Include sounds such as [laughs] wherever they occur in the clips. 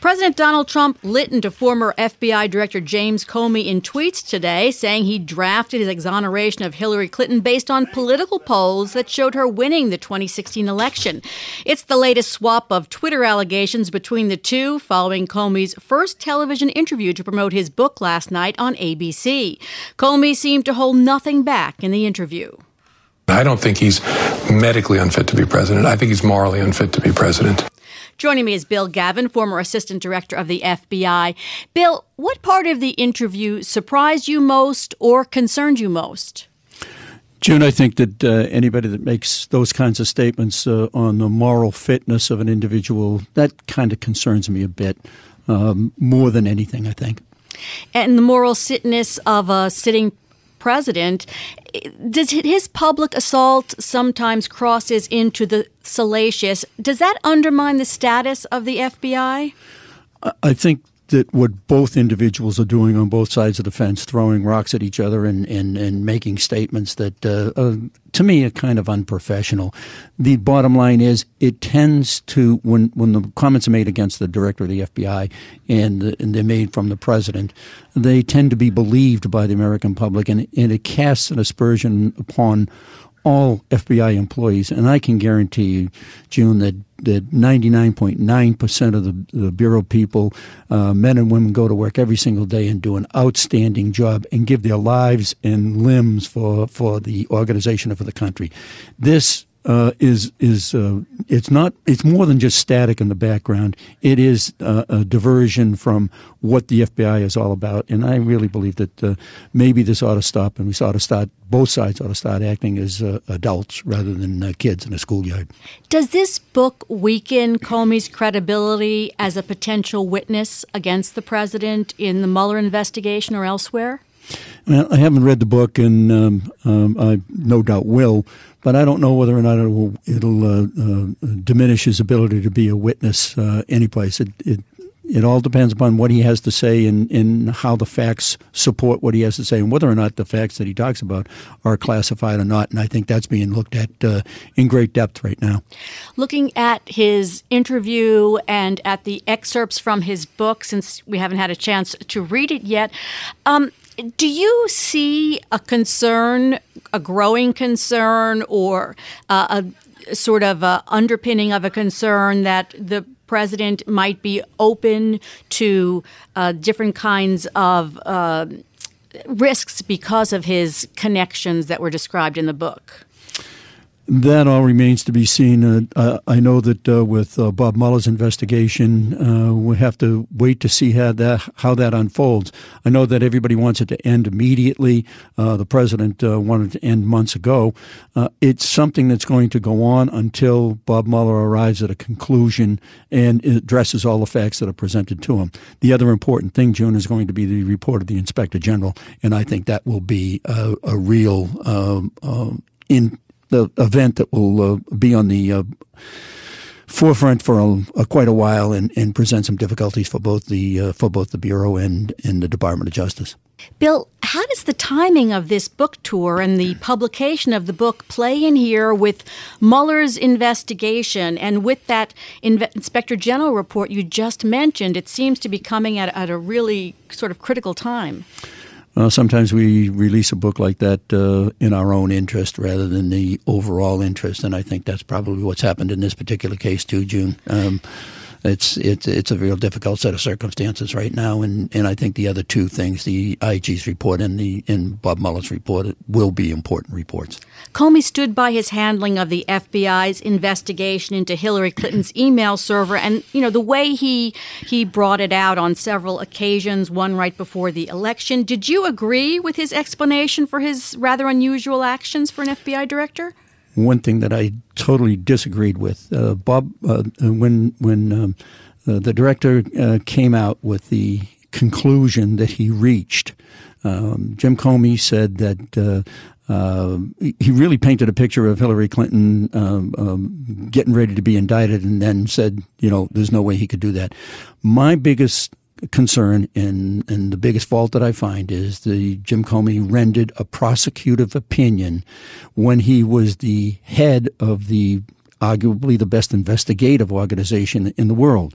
President Donald Trump lit into former FBI Director James Comey in tweets today, saying he drafted his exoneration of Hillary Clinton based on political polls that showed her winning the 2016 election. It's the latest swap of Twitter allegations between the two, following Comey's first television interview to promote his book last night on ABC. Comey seemed to hold nothing back in the interview. I don't think he's medically unfit to be president. I think he's morally unfit to be president. Joining me is Bill Gavin, former assistant director of the FBI. Bill, what part of the interview surprised you most or concerned you most? June, I think that uh, anybody that makes those kinds of statements uh, on the moral fitness of an individual, that kind of concerns me a bit um, more than anything, I think. And the moral fitness of a sitting president, does his public assault sometimes crosses into the salacious? Does that undermine the status of the FBI? I think that what both individuals are doing on both sides of the fence, throwing rocks at each other and, and, and making statements that, uh, uh, to me, are kind of unprofessional. The bottom line is it tends to, when, when the comments are made against the director of the FBI and, and they're made from the president, they tend to be believed by the American public and, and it casts an aspersion upon all FBI employees, and I can guarantee you, June, that that 99.9% of the, the Bureau people, uh, men and women, go to work every single day and do an outstanding job and give their lives and limbs for, for the organization and for the country. This uh, is is uh, it's not it's more than just static in the background. It is uh, a diversion from what the FBI is all about, and I really believe that uh, maybe this ought to stop, and we ought to start both sides ought to start acting as uh, adults rather than uh, kids in a schoolyard. Does this book weaken Comey's credibility as a potential witness against the president in the Mueller investigation or elsewhere? I haven't read the book, and um, um, I no doubt will but I don't know whether or not it will it'll uh, uh, diminish his ability to be a witness uh, anyplace. It, it it all depends upon what he has to say and, and how the facts support what he has to say and whether or not the facts that he talks about are classified or not. And I think that's being looked at uh, in great depth right now. Looking at his interview and at the excerpts from his book, since we haven't had a chance to read it yet, um, do you see a concern, a growing concern, or uh, a sort of a underpinning of a concern that the president might be open to uh, different kinds of uh, risks because of his connections that were described in the book? That all remains to be seen. Uh, uh, I know that uh, with uh, Bob Mueller's investigation, uh, we have to wait to see how that how that unfolds. I know that everybody wants it to end immediately. The president wanted to end months ago. it's something that's going to go on until Bob Mueller arrives at a conclusion and addresses all the facts that are presented to him. The other important thing, June, is going to be the report of the inspector general, and I think that will be a, a real um, um, in the event that will uh, be on the uh, forefront for a, a, quite a while and, and, present some difficulties for both the uh, for both the bureau and, and the Department of Justice. Bill, how does the timing of this book tour and the publication of the book play in here with Mueller's investigation and with that Inve- Inspector General report you just mentioned? It seems to be coming at, at a really sort of critical time. Uh, sometimes we release a book like that uh, in our own interest rather than the overall interest, and I think that's probably what's happened in this particular case too, June. Um, it's it's it's a real difficult set of circumstances right now, and, and I think the other two things, the IG's report and the and Bob Mueller's report, will be important reports. Comey stood by his handling of the FBI's investigation into Hillary Clinton's [clears throat] email server, and you know the way he he brought it out on several occasions, one right before the election. Did you agree with his explanation for his rather unusual actions for an FBI director? One thing that I totally disagreed with. Uh, Bob, uh, when when um, uh, the director uh, came out with the conclusion that he reached, um, Jim Comey said that. Uh, uh, he really painted a picture of Hillary Clinton um, um, getting ready to be indicted, and then said, "You know, there's no way he could do that." My biggest concern and, and the biggest fault that I find is the Jim Comey rendered a prosecutive opinion when he was the head of the arguably the best investigative organization in the world.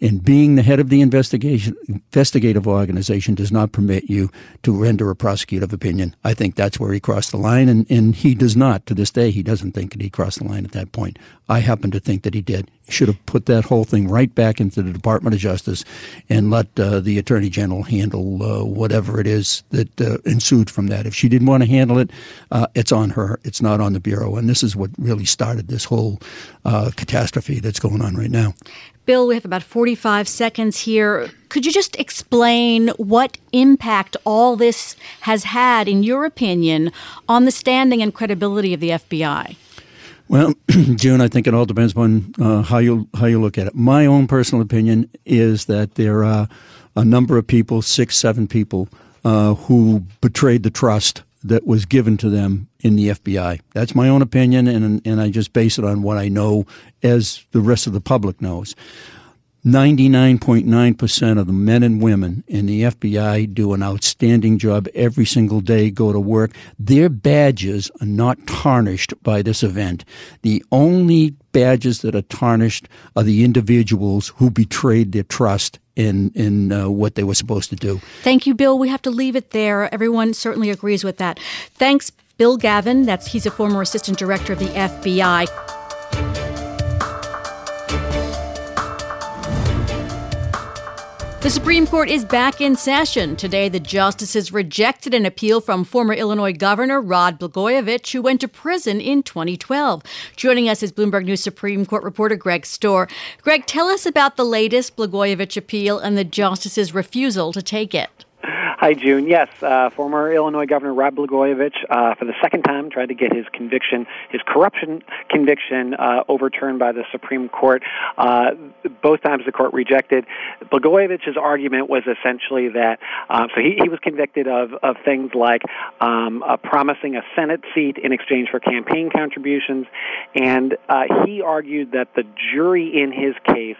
And being the head of the investigation investigative organization does not permit you to render a prosecutive opinion. I think that's where he crossed the line, and, and he does not. To this day, he doesn't think that he crossed the line at that point. I happen to think that he did. Should have put that whole thing right back into the Department of Justice and let uh, the Attorney General handle uh, whatever it is that uh, ensued from that. If she didn't want to handle it, uh, it's on her. It's not on the Bureau. And this is what really started this whole uh, catastrophe that's going on right now. Bill, we have about 45 seconds here. Could you just explain what impact all this has had, in your opinion, on the standing and credibility of the FBI? Well, [clears throat] June, I think it all depends on uh, how you how you look at it. My own personal opinion is that there are a number of people, six, seven people, uh, who betrayed the trust that was given to them in the FBI. That's my own opinion, and and I just base it on what I know, as the rest of the public knows. 99.9% of the men and women in the FBI do an outstanding job every single day, go to work. Their badges are not tarnished by this event. The only badges that are tarnished are the individuals who betrayed their trust in in uh, what they were supposed to do. Thank you, Bill. We have to leave it there. Everyone certainly agrees with that. Thanks, Bill Gavin. That's he's a former assistant director of the FBI. The Supreme Court is back in session. Today, the justices rejected an appeal from former Illinois Governor Rod Blagojevich, who went to prison in 2012. Joining us is Bloomberg News Supreme Court reporter Greg Stohr. Greg, tell us about the latest Blagojevich appeal and the justices' refusal to take it. Hi, June. Yes, uh, former Illinois Governor Rod Blagojevich, uh, for the second time, tried to get his conviction, his corruption conviction, uh, overturned by the Supreme Court. Uh, both times the court rejected. Blagojevich's argument was essentially that, um, so he, he was convicted of, of things like um, uh, promising a Senate seat in exchange for campaign contributions, and uh, he argued that the jury in his case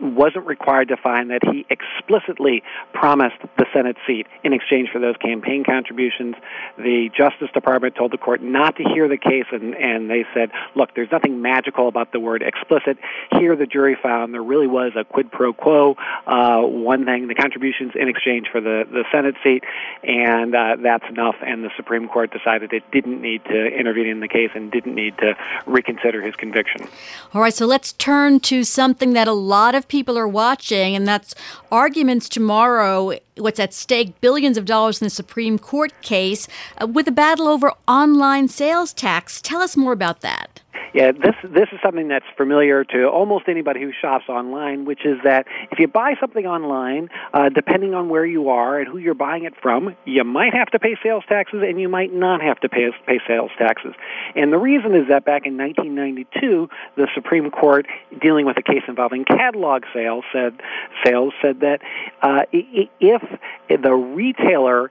wasn't required to find that he explicitly promised the Senate seat in exchange for those campaign contributions. The Justice Department told the court not to hear the case, and, and they said, look, there's nothing magical about the word explicit. Here, the jury found there really was a quid pro quo, uh, one thing, the contributions in exchange for the, the Senate seat, and uh, that's enough. And the Supreme Court decided it didn't need to intervene in the case and didn't need to reconsider his conviction. All right, so let's turn to something that a lot of people are watching, and that's arguments tomorrow what's at stake billions of dollars in the Supreme Court case uh, with a battle over online sales tax. Tell us more about that. Yeah, this this is something that's familiar to almost anybody who shops online, which is that if you buy something online, uh, depending on where you are and who you're buying it from, you might have to pay sales taxes and you might not have to pay pay sales taxes. And the reason is that back in 1992, the Supreme Court, dealing with a case involving catalog sales, said sales said that uh, if the retailer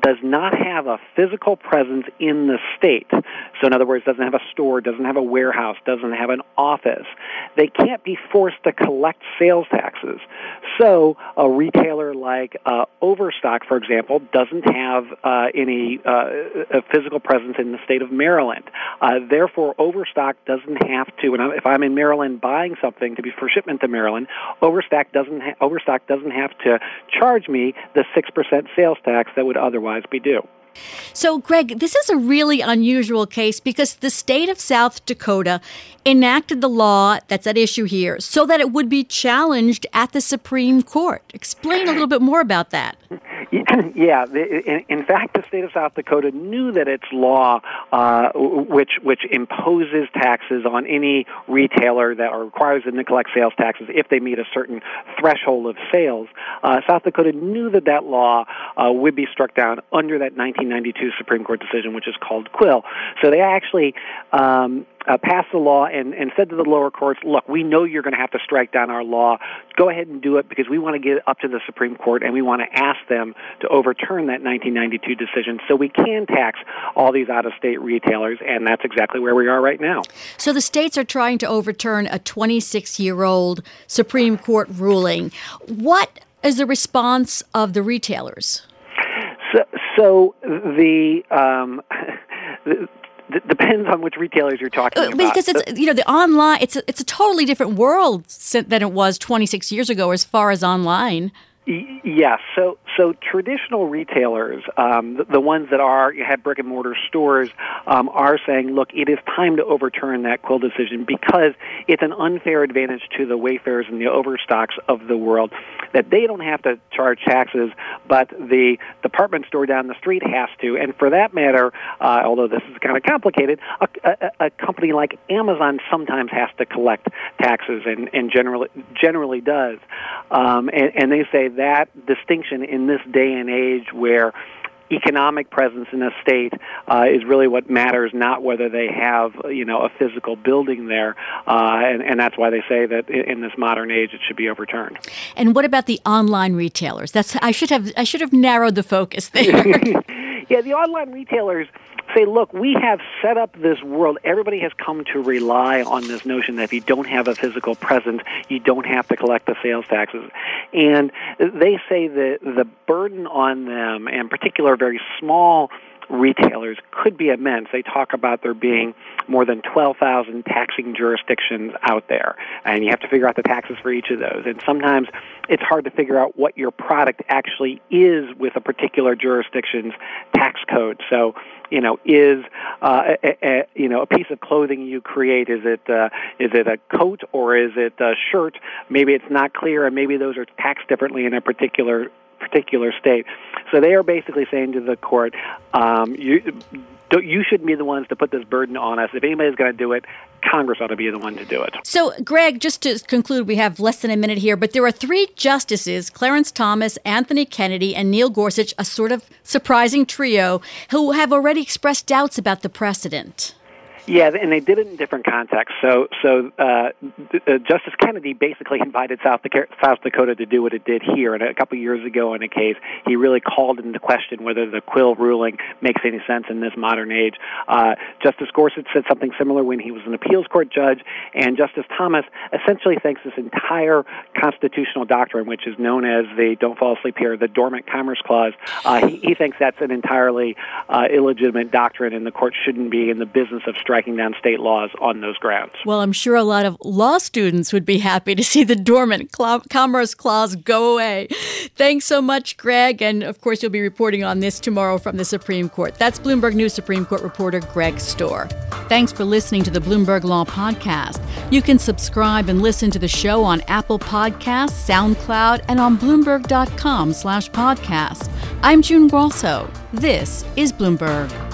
does not have a physical presence in the state. So, in other words, doesn't have a store, doesn't have a warehouse, doesn't have an office. They can't be forced to collect sales taxes. So, a retailer like uh, Overstock, for example, doesn't have uh, any uh, physical presence in the state of Maryland. Uh, therefore, Overstock doesn't have to. And if I'm in Maryland buying something to be for shipment to Maryland, Overstock doesn't ha- Overstock doesn't have to charge me the six percent sales tax that would otherwise otherwise. So, Greg, this is a really unusual case because the state of South Dakota enacted the law that's at issue here so that it would be challenged at the Supreme Court. Explain a little bit more about that. [clears throat] yeah, in fact, the state of South Dakota knew that its law, uh, which which imposes taxes on any retailer that or requires them to collect sales taxes if they meet a certain threshold of sales, uh, South Dakota knew that that law uh, would be struck down under that 1992 Supreme Court decision, which is called Quill. So they actually um, uh, passed the law and, and said to the lower courts, look, we know you're going to have to strike down our law. Go ahead and do it because we want to get it up to the Supreme Court and we want to ask them to overturn that 1992 decision so we can tax all these out of state retailers. And that's exactly where we are right now. So the states are trying to overturn a 26 year old Supreme Court ruling. What is the response of the retailers? So, so the. Um, [laughs] depends on which retailers you're talking uh, about. Because it's you know the online it's a, it's a totally different world than it was 26 years ago as far as online. Yes. So, so traditional retailers, um, the, the, ones that are have brick and mortar stores, um, are saying, look, it is time to overturn that Quill decision because it's an unfair advantage to the Wayfairs and the Overstocks of the world that they don't have to charge taxes, but the department store down the street has to. And for that matter, uh, although this is kind of complicated, a, a, a company like Amazon sometimes has to collect taxes and, and generally generally does. Um, and, and they say that distinction in this day and age where economic presence in a state uh, is really what matters, not whether they have you know a physical building there, uh, and, and that's why they say that in this modern age it should be overturned. And what about the online retailers? That's I should have I should have narrowed the focus there. [laughs] yeah, the online retailers say, look, we have set up this world. Everybody has come to rely on this notion that if you don't have a physical presence, you don't have to collect the sales taxes. And they say that the burden on them, and particular very small retailers could be immense. They talk about there being more than 12,000 taxing jurisdictions out there, and you have to figure out the taxes for each of those. And sometimes it's hard to figure out what your product actually is with a particular jurisdiction's tax code. So, you know, is uh, a, a, you know a piece of clothing you create is it uh, is it a coat or is it a shirt? Maybe it's not clear, and maybe those are taxed differently in a particular particular state. So they are basically saying to the court, um, you, you shouldn't be the ones to put this burden on us. If anybody's going to do it, Congress ought to be the one to do it. So, Greg, just to conclude, we have less than a minute here, but there are three justices Clarence Thomas, Anthony Kennedy, and Neil Gorsuch, a sort of surprising trio, who have already expressed doubts about the precedent. Yeah, and they did it in different contexts. So, so uh, uh, Justice Kennedy basically [laughs] invited South Dakota, South Dakota to do what it did here. And a couple of years ago, in a case, he really called into question whether the Quill ruling makes any sense in this modern age. Uh, Justice Gorsuch said something similar when he was an appeals court judge, and Justice Thomas essentially thinks this entire constitutional doctrine, which is known as the "Don't Fall Asleep Here," the Dormant Commerce Clause, uh, he, he thinks that's an entirely uh, illegitimate doctrine, and the court shouldn't be in the business of striking down state laws on those grounds. Well, I'm sure a lot of law students would be happy to see the dormant cl- commerce clause go away. Thanks so much, Greg. And of course, you'll be reporting on this tomorrow from the Supreme Court. That's Bloomberg News Supreme Court reporter Greg Stohr. Thanks for listening to the Bloomberg Law Podcast. You can subscribe and listen to the show on Apple Podcasts, SoundCloud, and on Bloomberg.com slash podcast. I'm June Grosso. This is Bloomberg.